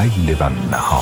Lei Levanau.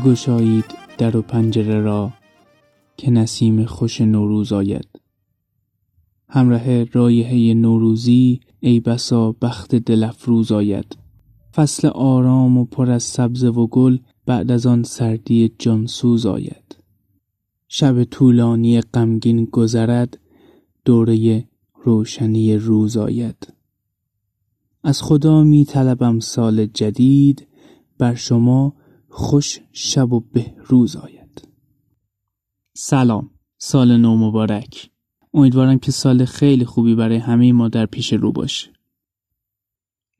بگشایید در و پنجره را که نسیم خوش نوروز آید. همراه رایحه نوروزی ای بسا بخت دل افروز آید. فصل آرام و پر از سبزه و گل بعد از آن سردی جانسوز آید. شب طولانی غمگین گذرد دوره روشنی روز آید. از خدا می طلبم سال جدید بر شما خوش شب و بهروز آید. سلام سال نو مبارک. امیدوارم که سال خیلی خوبی برای همه ما در پیش رو باشه.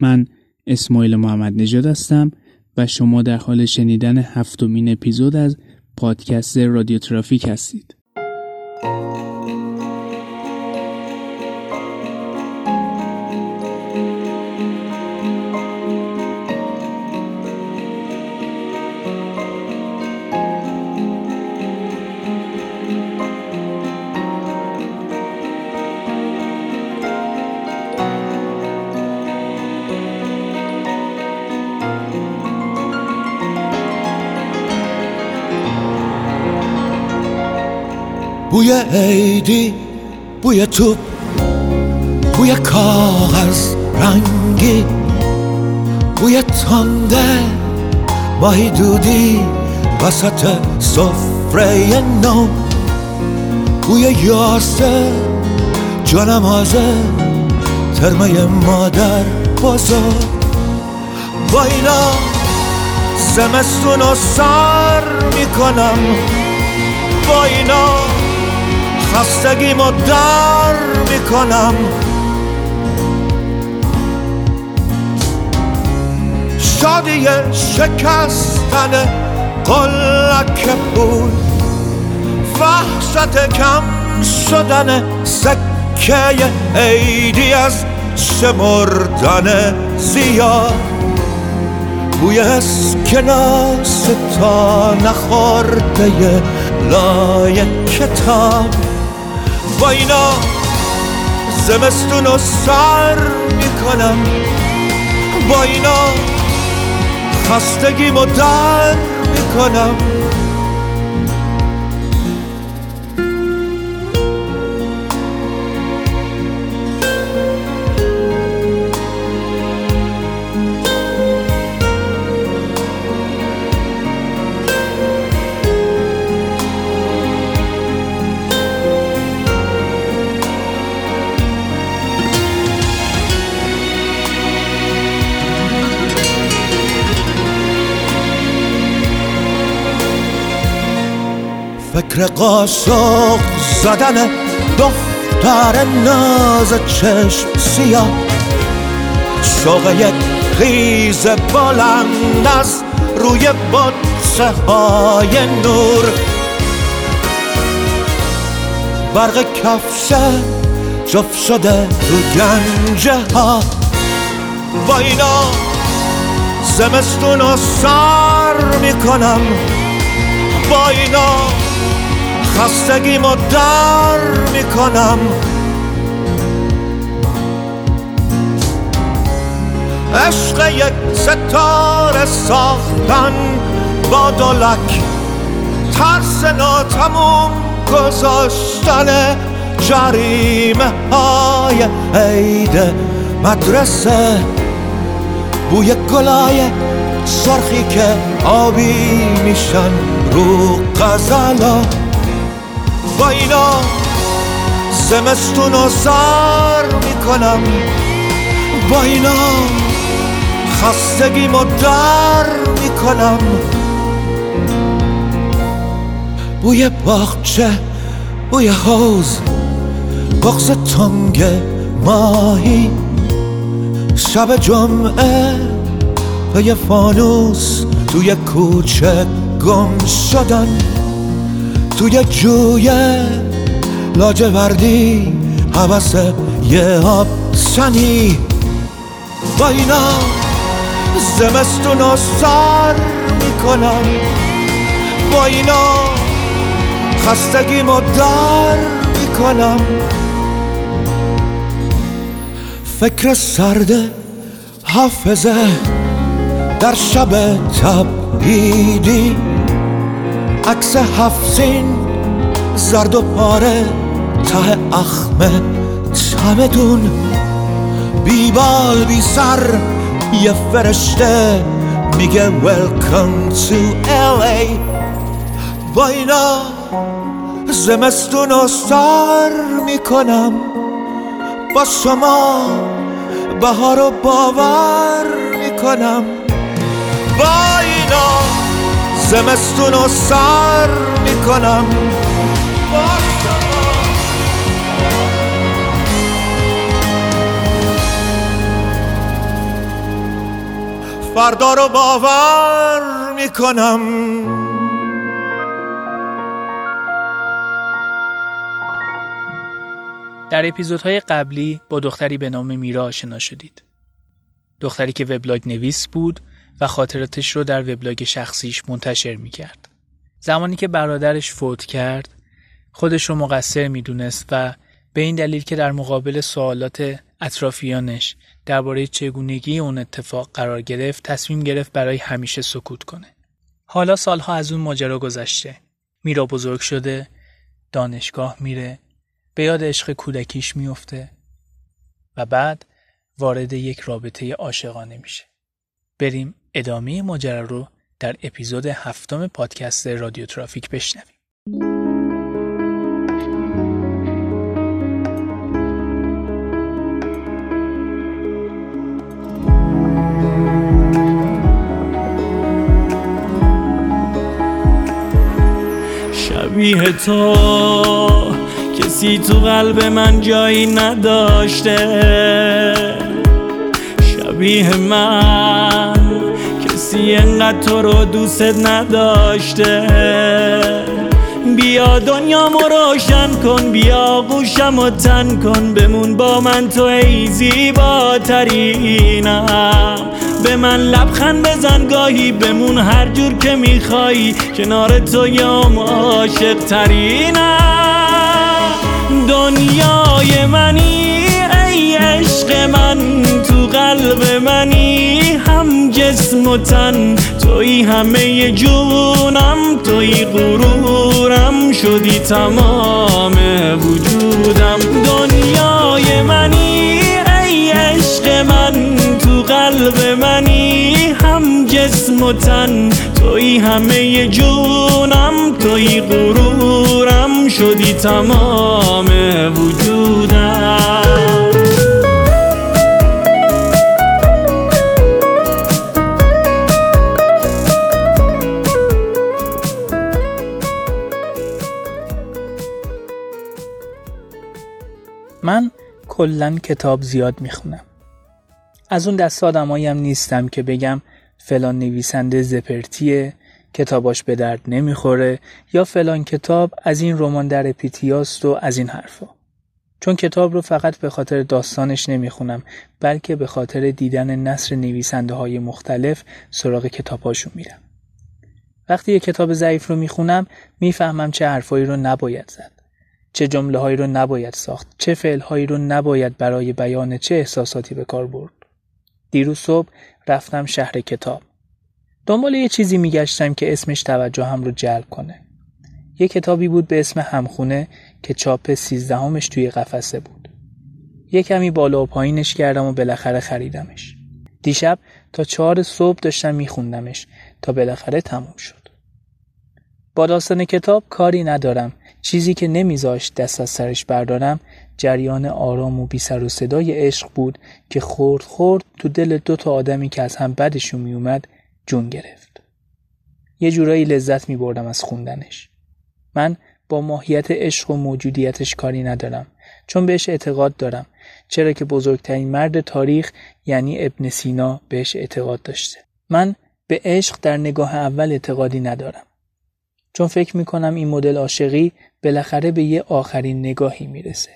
من اسماعیل محمد نژاد هستم و شما در حال شنیدن هفتمین اپیزود از پادکست رادیو ترافیک هستید. بوی عیدی بوی توپ بوی کاغذ رنگی بوی تنده ماهی دودی وسط سفره نو. بوی یاسه جانمازه ترمه مادر بزرگ با اینا زمستون رو سر می‌کنم. با اینا خستگیمو در می‌کنم. شادی شکستن قلک بود وحشت کم شدن سکه عیدی از شمردن زیاد بوی اسکناس تا نخورده لای کتاب با اینا زمستون رو سر می‌کنم. با اینا خستگیمو در می‌کنم. فکر قاسق زدن دختر ناز چشم سیاه. شوق یک خیز بلند از روی بطسه های نور. برق کفشه جفت شده تو گنجه ها با اینا زمستون رو سر می‌کنم. با اینا خستگیمو در می‌کنم. عشق یک ستاره ساختن با دولک ترس ناتموم گذاشتن جریمه های عید مدرسه. بوی گلای سرخی که آبی میشن رو غزلا. با اینا زمستون رو سر می‌کنم. با اینا خستگیمو در می‌کنم. بوی باغچه بوی حوز بغز تنگ ماهی. شب جمعه پی فانوس توی کوچه گم شدن. توی جوی لاجوردی حوث یه آب سنی با اینا زمستون سر می‌کنم. با اینا خستگیمو در می‌کنم. فکر سرد حافظه در شب تبعیدی عکس هفزین زرد و پاره ته اخمه چمدون. بیبال بی سر یه فرشته میگه welcome to LA با اینا زمستون رو سر می‌کنم. با شما بهار رو باور می‌کنم. با اینا زمستون رو سر می‌کنم فردا رو باور می‌کنم در اپیزودهای قبلی با دختری به نام میرا آشنا شدید. دختری که وبلاگ نویس بود و خاطراتش رو در وبلاگ شخصیش منتشر می‌کرد. زمانی که برادرش فوت کرد خودش رو مقصر می‌دونست و به این دلیل که در مقابل سوالات اطرافیانش درباره چگونگی اون اتفاق قرار گرفت تصمیم گرفت برای همیشه سکوت کنه. حالا سالها از اون ماجرا گذشته. میرا بزرگ شده، دانشگاه میره، به یاد عشق کودکیش میفته و بعد وارد یک رابطه عاشقانه میشه. بریم ادامه ماجرا رو در اپیزود هفتم پادکست رادیو ترافیک بشنویم. شبیه تو کسی تو قلب من جایی نداشته شبیه من کسی انقدر تو رو دوست نداشته. بیا دنیامو روشن کن بیا گوشم و تن کن. بمون با من تو ای زیباترینم به من لبخند بزن گاهی بمون هر جور که میخوایی. کنار تو یام عاشق ترینم دنیای منی ای عشق من تو قلب منی جسم و تن. توی همه جونم توی غرورم شدی تمام وجودم. دنیای منی ای عشق من تو قلب منی. هم جسم و تن توی همه جونم توی غرورم شدی تمام وجودم. کلا کتاب زیاد می‌خونم. از اون دست آدمایی هم نیستم که بگم فلان نویسنده زپرتیه کتاباش به درد نمی‌خوره یا فلان کتاب از این رمان در پیتیاست و از این حرفا. چون کتاب رو فقط به خاطر داستانش نمی‌خونم بلکه به خاطر دیدن نصر نویسنده های مختلف سراغ کتابهاشون میرم. وقتی یه کتاب ضعیف رو می‌خونم می‌فهمم چه حرفایی رو نباید زد. چه جمله هایی رو نباید ساخت چه فعل هایی رو نباید برای بیان چه احساساتی به کار برد. دیروز صبح رفتم شهر کتاب. دنبال یه چیزی میگشتم که اسمش توجه هم رو جلب کنه. یه کتابی بود به اسم همخونه که چاپ سیزدهمش توی قفسه بود. یه کمی بالا و پایینش کردم و بالاخره خریدمش. دیشب تا چهار صبح داشتم میخوندمش تا بالاخره تموم شد. با داستان کتاب کاری ندارم. چیزی که نمیذاشت دست از سرش بردارم جریان آرام و بی سر و صدای عشق بود که خورد خورد تو دل دو تا آدمی که از هم بدشون میومد جون گرفت. یه جورایی لذت می بردم از خوندنش. من با ماهیت عشق و موجودیتش کاری ندارم. چون بهش اعتقاد دارم. چرا که بزرگترین مرد تاریخ یعنی ابن سینا بهش اعتقاد داشته. من به عشق در نگاه اول اعتقادی ندارم. چون فکر می‌کنم این مدل عاشقی بالاخره به یه آخرین نگاهی می‌رسه.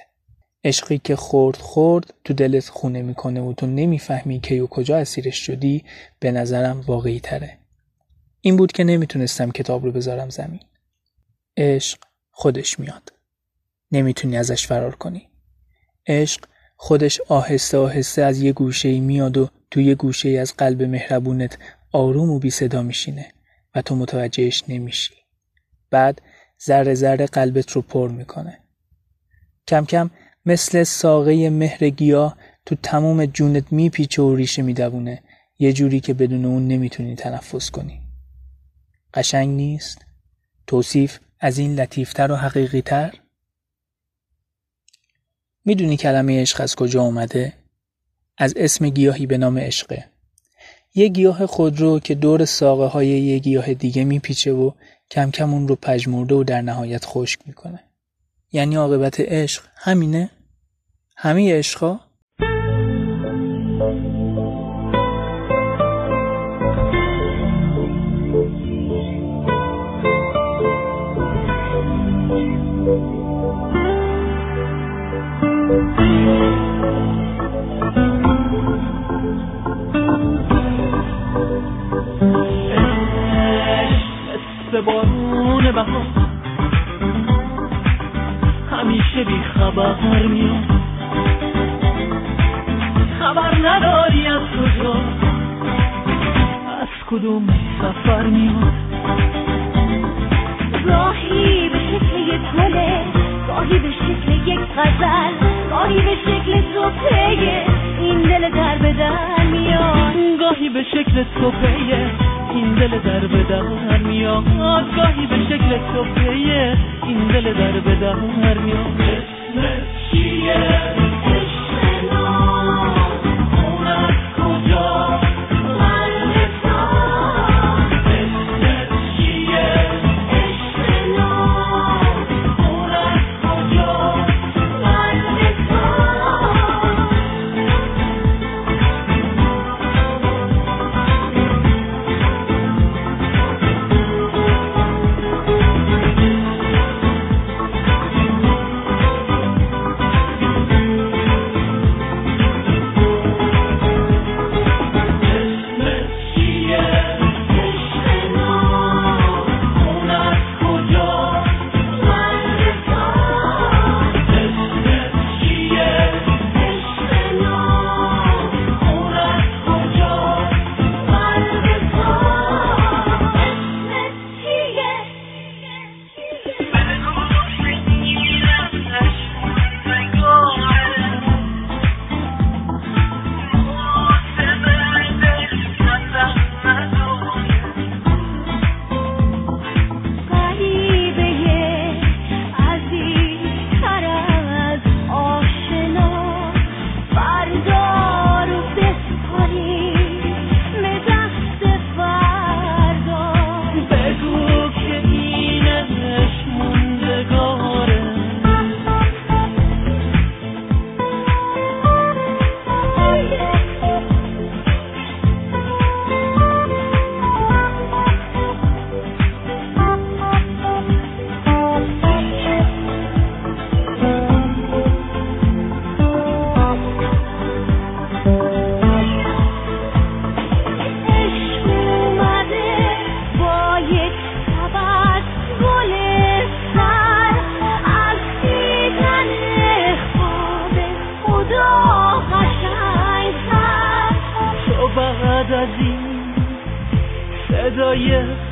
عشقی که خورد خورد تو دلت خونه می‌کنه و تو نمی‌فهمی کی و کجا اسیرش شدی به نظرم واقعی تره این بود که نمی‌تونستم کتاب رو بذارم زمین. عشق خودش میاد. نمی‌تونی ازش فرار کنی. عشق خودش آهسته آهسته از یه گوشه میاد و تو یه گوشه از قلب مهربونت آروم و بی صدا میشینه و تو متوجهش نمیشی. بعد ذره ذره قلبت رو پر می‌کنه کم کم مثل ساقه مهر گیاه تو تمام جونت میپیچه و ریشه میدوونه یه جوری که بدون اون نمی‌تونی تنفس کنی قشنگ نیست؟ توصیف از این لطیفتر و حقیقیتر؟ می‌دونی کلمه عشق از کجا اومده؟ از اسم گیاهی به نام عشقه یه گیاه خودرو که دور ساقه های یه گیاه دیگه میپیچه و کم کم اون رو پژمرده و در نهایت خشک می‌کنه. یعنی عاقبت عشق همینه؟ همه عشقا مثل بارون بهار همیشه بی خبر میاد. خبر نداری از کجا. از کدوم سفر میاد. گاهی به شکل یک گله گاهی به شکل یک غزل گاهی به شکل سفره این دل در به در میاد. گاهی به شکل صفحه این دل در به در میاد گاهی به شکل صفحه این دل در به در میاد اسم چیه؟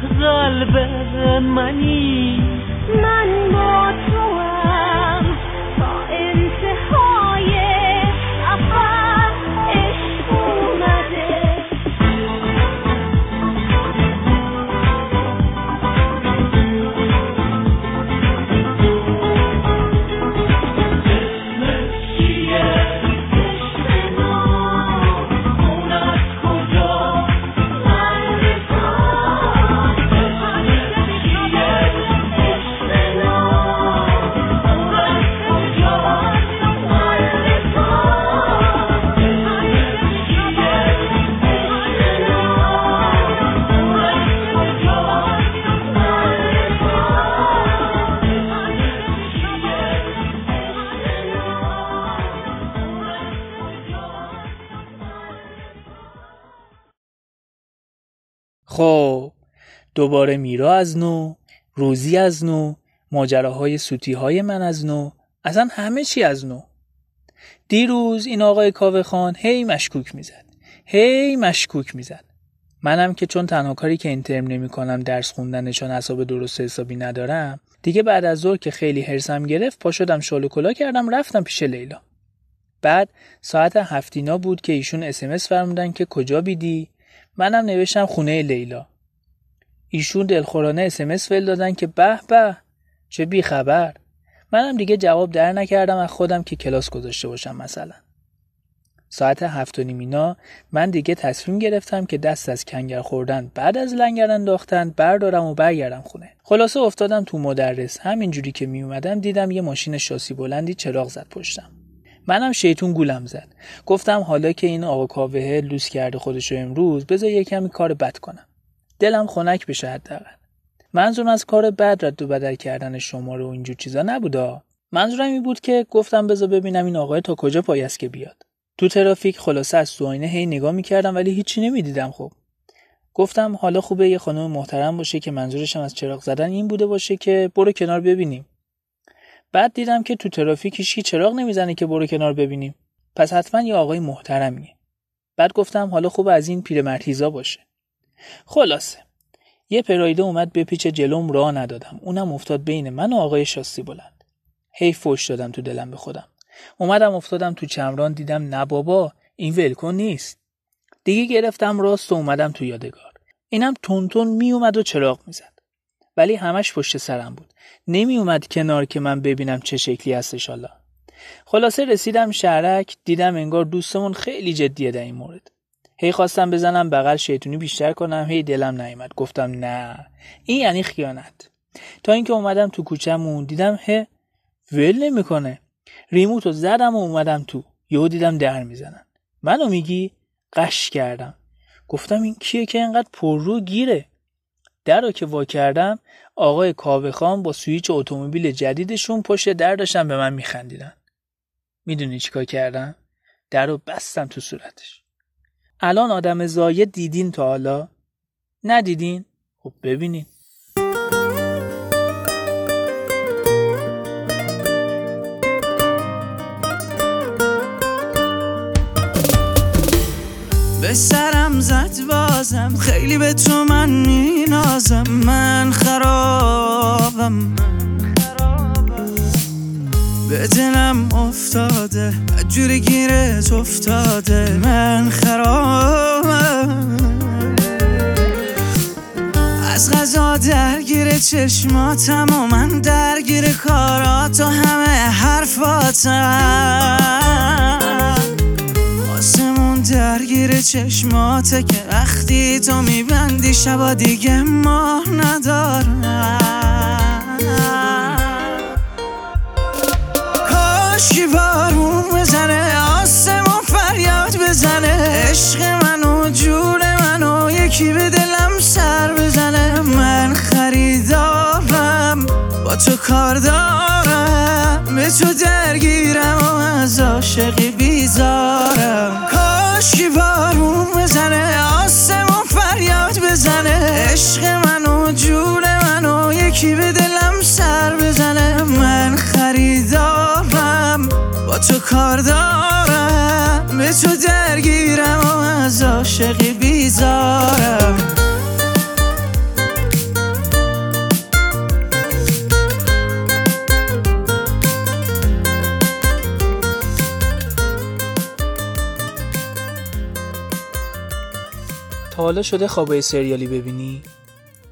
قلب منی. من با خب دوباره میرا از نو روزی از نو ماجراهای سوتی های من از نو اصلا همه چی از نو. دیروز این آقای کاوه خان هی مشکوک می‌زد هی مشکوک می‌زد. منم که چون تنها کاری که این ترم نمی کنم درس خوندن چون حساب درست حسابی ندارم دیگه بعد از ظهر که خیلی هرسم گرفت پا شدم شال کلا کردم رفتم پیش لیلا. بعد ساعت هفتینا بود که ایشون اسمس فرمودن که کجا بیدی؟ منم نوشتم خونه لیلا. ایشون دلخورانه اسمس فل دادن که به به چه بی خبر. منم دیگه جواب در نکردم از خودم که کلاس گذاشته باشم مثلا. ساعت هفت و نیمینا من دیگه تصمیم گرفتم که دست از کنگر خوردن بعد از لنگر انداختن بردارم و برگردم خونه. خلاصه افتادم تو مدرس. همینجوری که می اومدم دیدم یه ماشین شاسی بلندی چراغ زد پشتم. منم شیطون گولم زد. گفتم حالا که این آقا کاوه لوس کرده خودشو امروز بذار یه کار بد کنم. دلم خنک بشه حداقل. منظورم از کار بد رد و بدل کردن شماره و اینجور چیزا نبودا منظورم این بود که گفتم بذار ببینم این آقای تا کجا پایست که بیاد. تو ترافیک خلاصه از تو آینه هی نگاه می‌کردم ولی هیچی نمی‌دیدم خب. گفتم حالا خوبه یه خانم محترم باشه که منظورشم از چراغ زدن این بوده باشه که برو کنار ببینیم. بعد دیدم که تو ترافیک هیچکی چراغ نمی‌زنه که برو کنار ببینیم. پس حتما یه آقای محترمیه. بعد گفتم حالا خوب از این پیرمرتیزا باشه. خلاصه. یه پرایده اومد به پیچ جلوم راه ندادم. اونم افتاد بین من و آقای شاسی بلند. هی فوش دادم تو دلم به خودم. اومدم افتادم تو چمران دیدم نه بابا این ولکن نیست. دیگه گرفتم راست و اومدم تو یادگار. اینم تونتون می اومد و چراغ می‌زد. ولی همش پشت سرم بود. نمی اومد کنار که من ببینم چه شکلی هستش حالا. خلاصه رسیدم شهرک دیدم انگار دوستمون خیلی جدیه در این مورد. هی خواستم بزنم بغل شیطونی بیشتر کنم هی دلم نیومد. گفتم نه این یعنی خیانت. تا اینکه اومدم تو کوچه‌مون دیدم هه ول نمی‌کنه. ریموتو زدم و اومدم تو. یهو دیدم در می‌زنن. منو میگی؟ قش کردم. گفتم این کیه که انقدر پررو گیره؟ در رو که وا کردم آقای کاوه خان با سویچ اتومبیل جدیدشون پشت در داشتن به من میخندیدن. می‌دونی چیکار کردم؟ در رو بستم تو صورتش. الان آدم زایه دیدین تا حالا؟ ندیدین؟ خب ببینین. به سرم زد بازم خیلی به تو من مینازم. من خرابم. به دلم افتاده. جوری گیرت افتاده. من خرابم. از غذا درگیر چشماتم و من درگیر کارات و همه حرفاتم. درگیر چشماته که وقتی تو میبندی شبا دیگه ماه ندارم. کاشکی بارون بزنه آسمون فریاد بزنه عشق منو جون منو یکی به دلم با تو کار دارم به تو درگیرم و از عاشقی بیزارم. کاشکی بارون بزنه آسمون فریاد بزنه. عشق منو جون منو یکی به دلم سر بزنه. من خریدارم با تو کار دارم به تو درگیرم حالا شده خوابای سریالی ببینی؟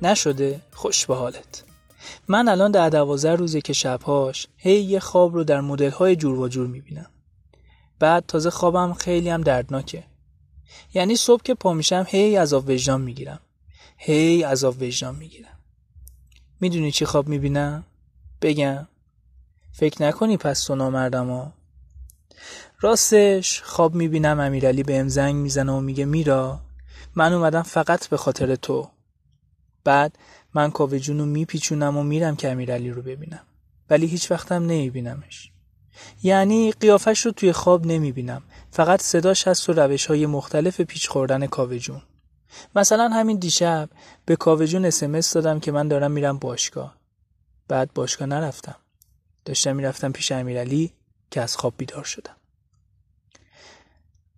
نشده؟ خوش به حالت. من الان در دوازده روزه که شبهاش هی یه خواب رو در مدل های جور و جور می‌بینم. بعد تازه خوابم خیلی هم دردناکه. یعنی صبح که پا میشم هی عذاب وجدان می‌گیرم. هی عذاب وجدان می‌گیرم. می‌دونی چی خواب می‌بینم؟ بگم. فکر نکنی پس تو نامردم ها. راستش خواب می‌بینم امیرعلی به زنگ می‌زنه و میگه میرا؟ من اومدم فقط به خاطر تو. بعد من کاوه جون رو میپیچونم و میرم که امیرعلی رو ببینم. ولی هیچ وقتم نمیبینمش. یعنی قیافش رو توی خواب نمی‌بینم. فقط صداش هست و روش های مختلف پیچ خوردن کاوه جون. مثلا همین دیشب به کاوه جون اسمس دادم که من دارم میرم باشگاه. بعد باشگاه نرفتم. داشتم می‌رفتم پیش امیرعلی که از خواب بیدار شدم.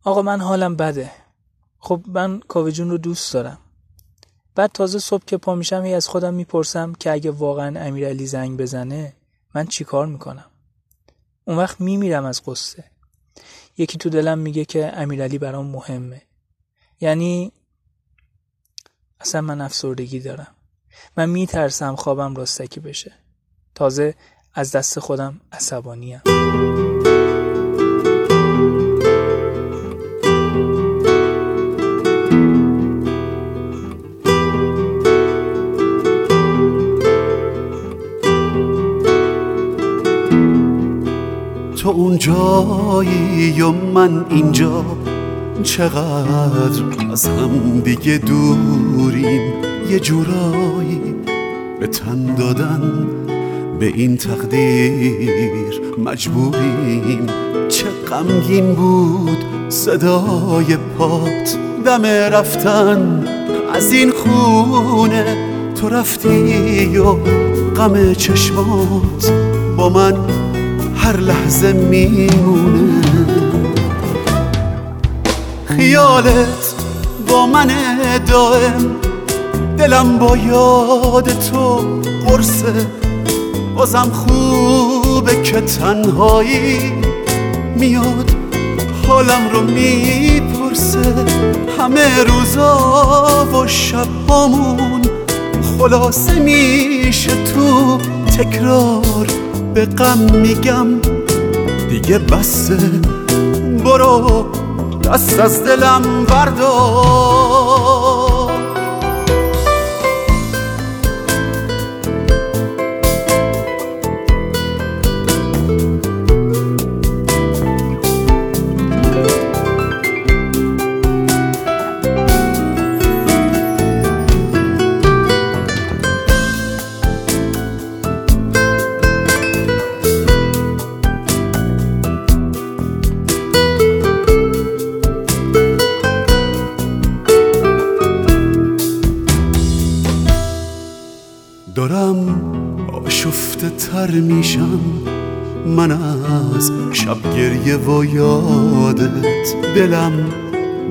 آقا من حالم بده. خب من کاوه جون رو دوست دارم. بعد تازه صبح که پا میشم هی از خودم می‌پرسم که اگه واقعا امیرعلی زنگ بزنه من چی کار می‌کنم؟ اون وقت میمیرم از قصه یکی تو دلم میگه که امیرعلی برام مهمه. یعنی اصلا من افسردگی دارم. من میترسم خوابم راستکی بشه. تازه از دست خودم عصبانیم. تو اونجایی و من اینجا چقدر از هم دیگه دوریم. یه جورایی به تن دادن به این تقدیر مجبوریم. چه غمگین بود صدای پات دم رفتن. از این خونه تو رفتی و غم چشمات با من هر لحظه میمونه. خیالت با من دائم. دلم با یاد تو قرصه. بازم خوبه که تنهایی میاد. حالم رو می‌پرسه. همه روزا و شبامون خلاصه میشه تو تکرار. به غم میگم. دیگه بسه. برو دست از دلم بردار. تر میشم من از شب گریه و یادت دلم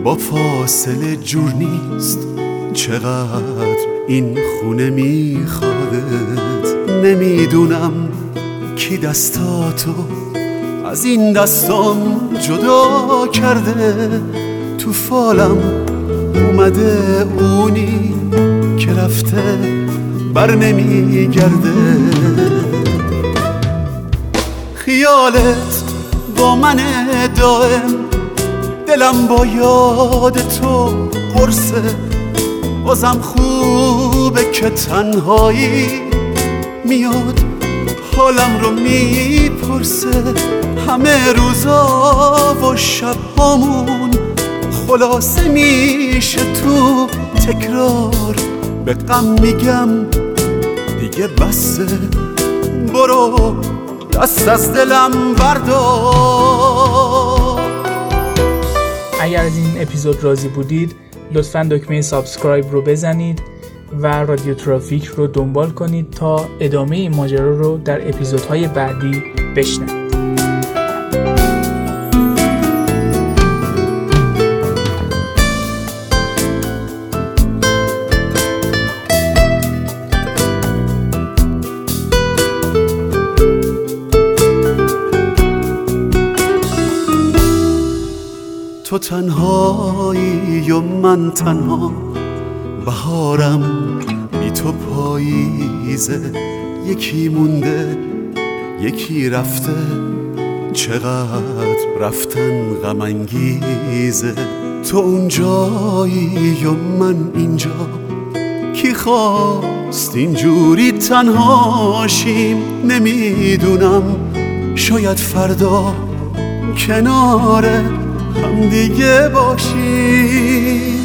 با فاصله جور نیست. چقدر این خونه میخوادت نمی‌دونم کی دستاتو از این دستام جدا کرده. تو فالم اومده اونی که رفته بر نمیگرده خیالت با من دائم دلم با یاد تو قرصه. بازم خوبه که تنهایی میاد حالم رو می‌پرسه. همه روزا و شبامون خلاصه میشه تو تکرار. به غم میگم دیگه بسه. برو. دست از دلم بردار. اگر از این اپیزود راضی بودید لطفا دکمه subscribe رو بزنید و رادیو ترافیک رو دنبال کنید تا ادامه این ماجرا رو در اپیزودهای بعدی بشنوید. تنهایی و من تنها بهارم بی تو پاییزه. یکی مونده یکی رفته چقدر رفتن غم انگیزه تو اونجایی و من اینجا کی خواست اینجوری تنهاشیم؟ نمی‌دونم. شاید فردا کنار هم دیگه باشیم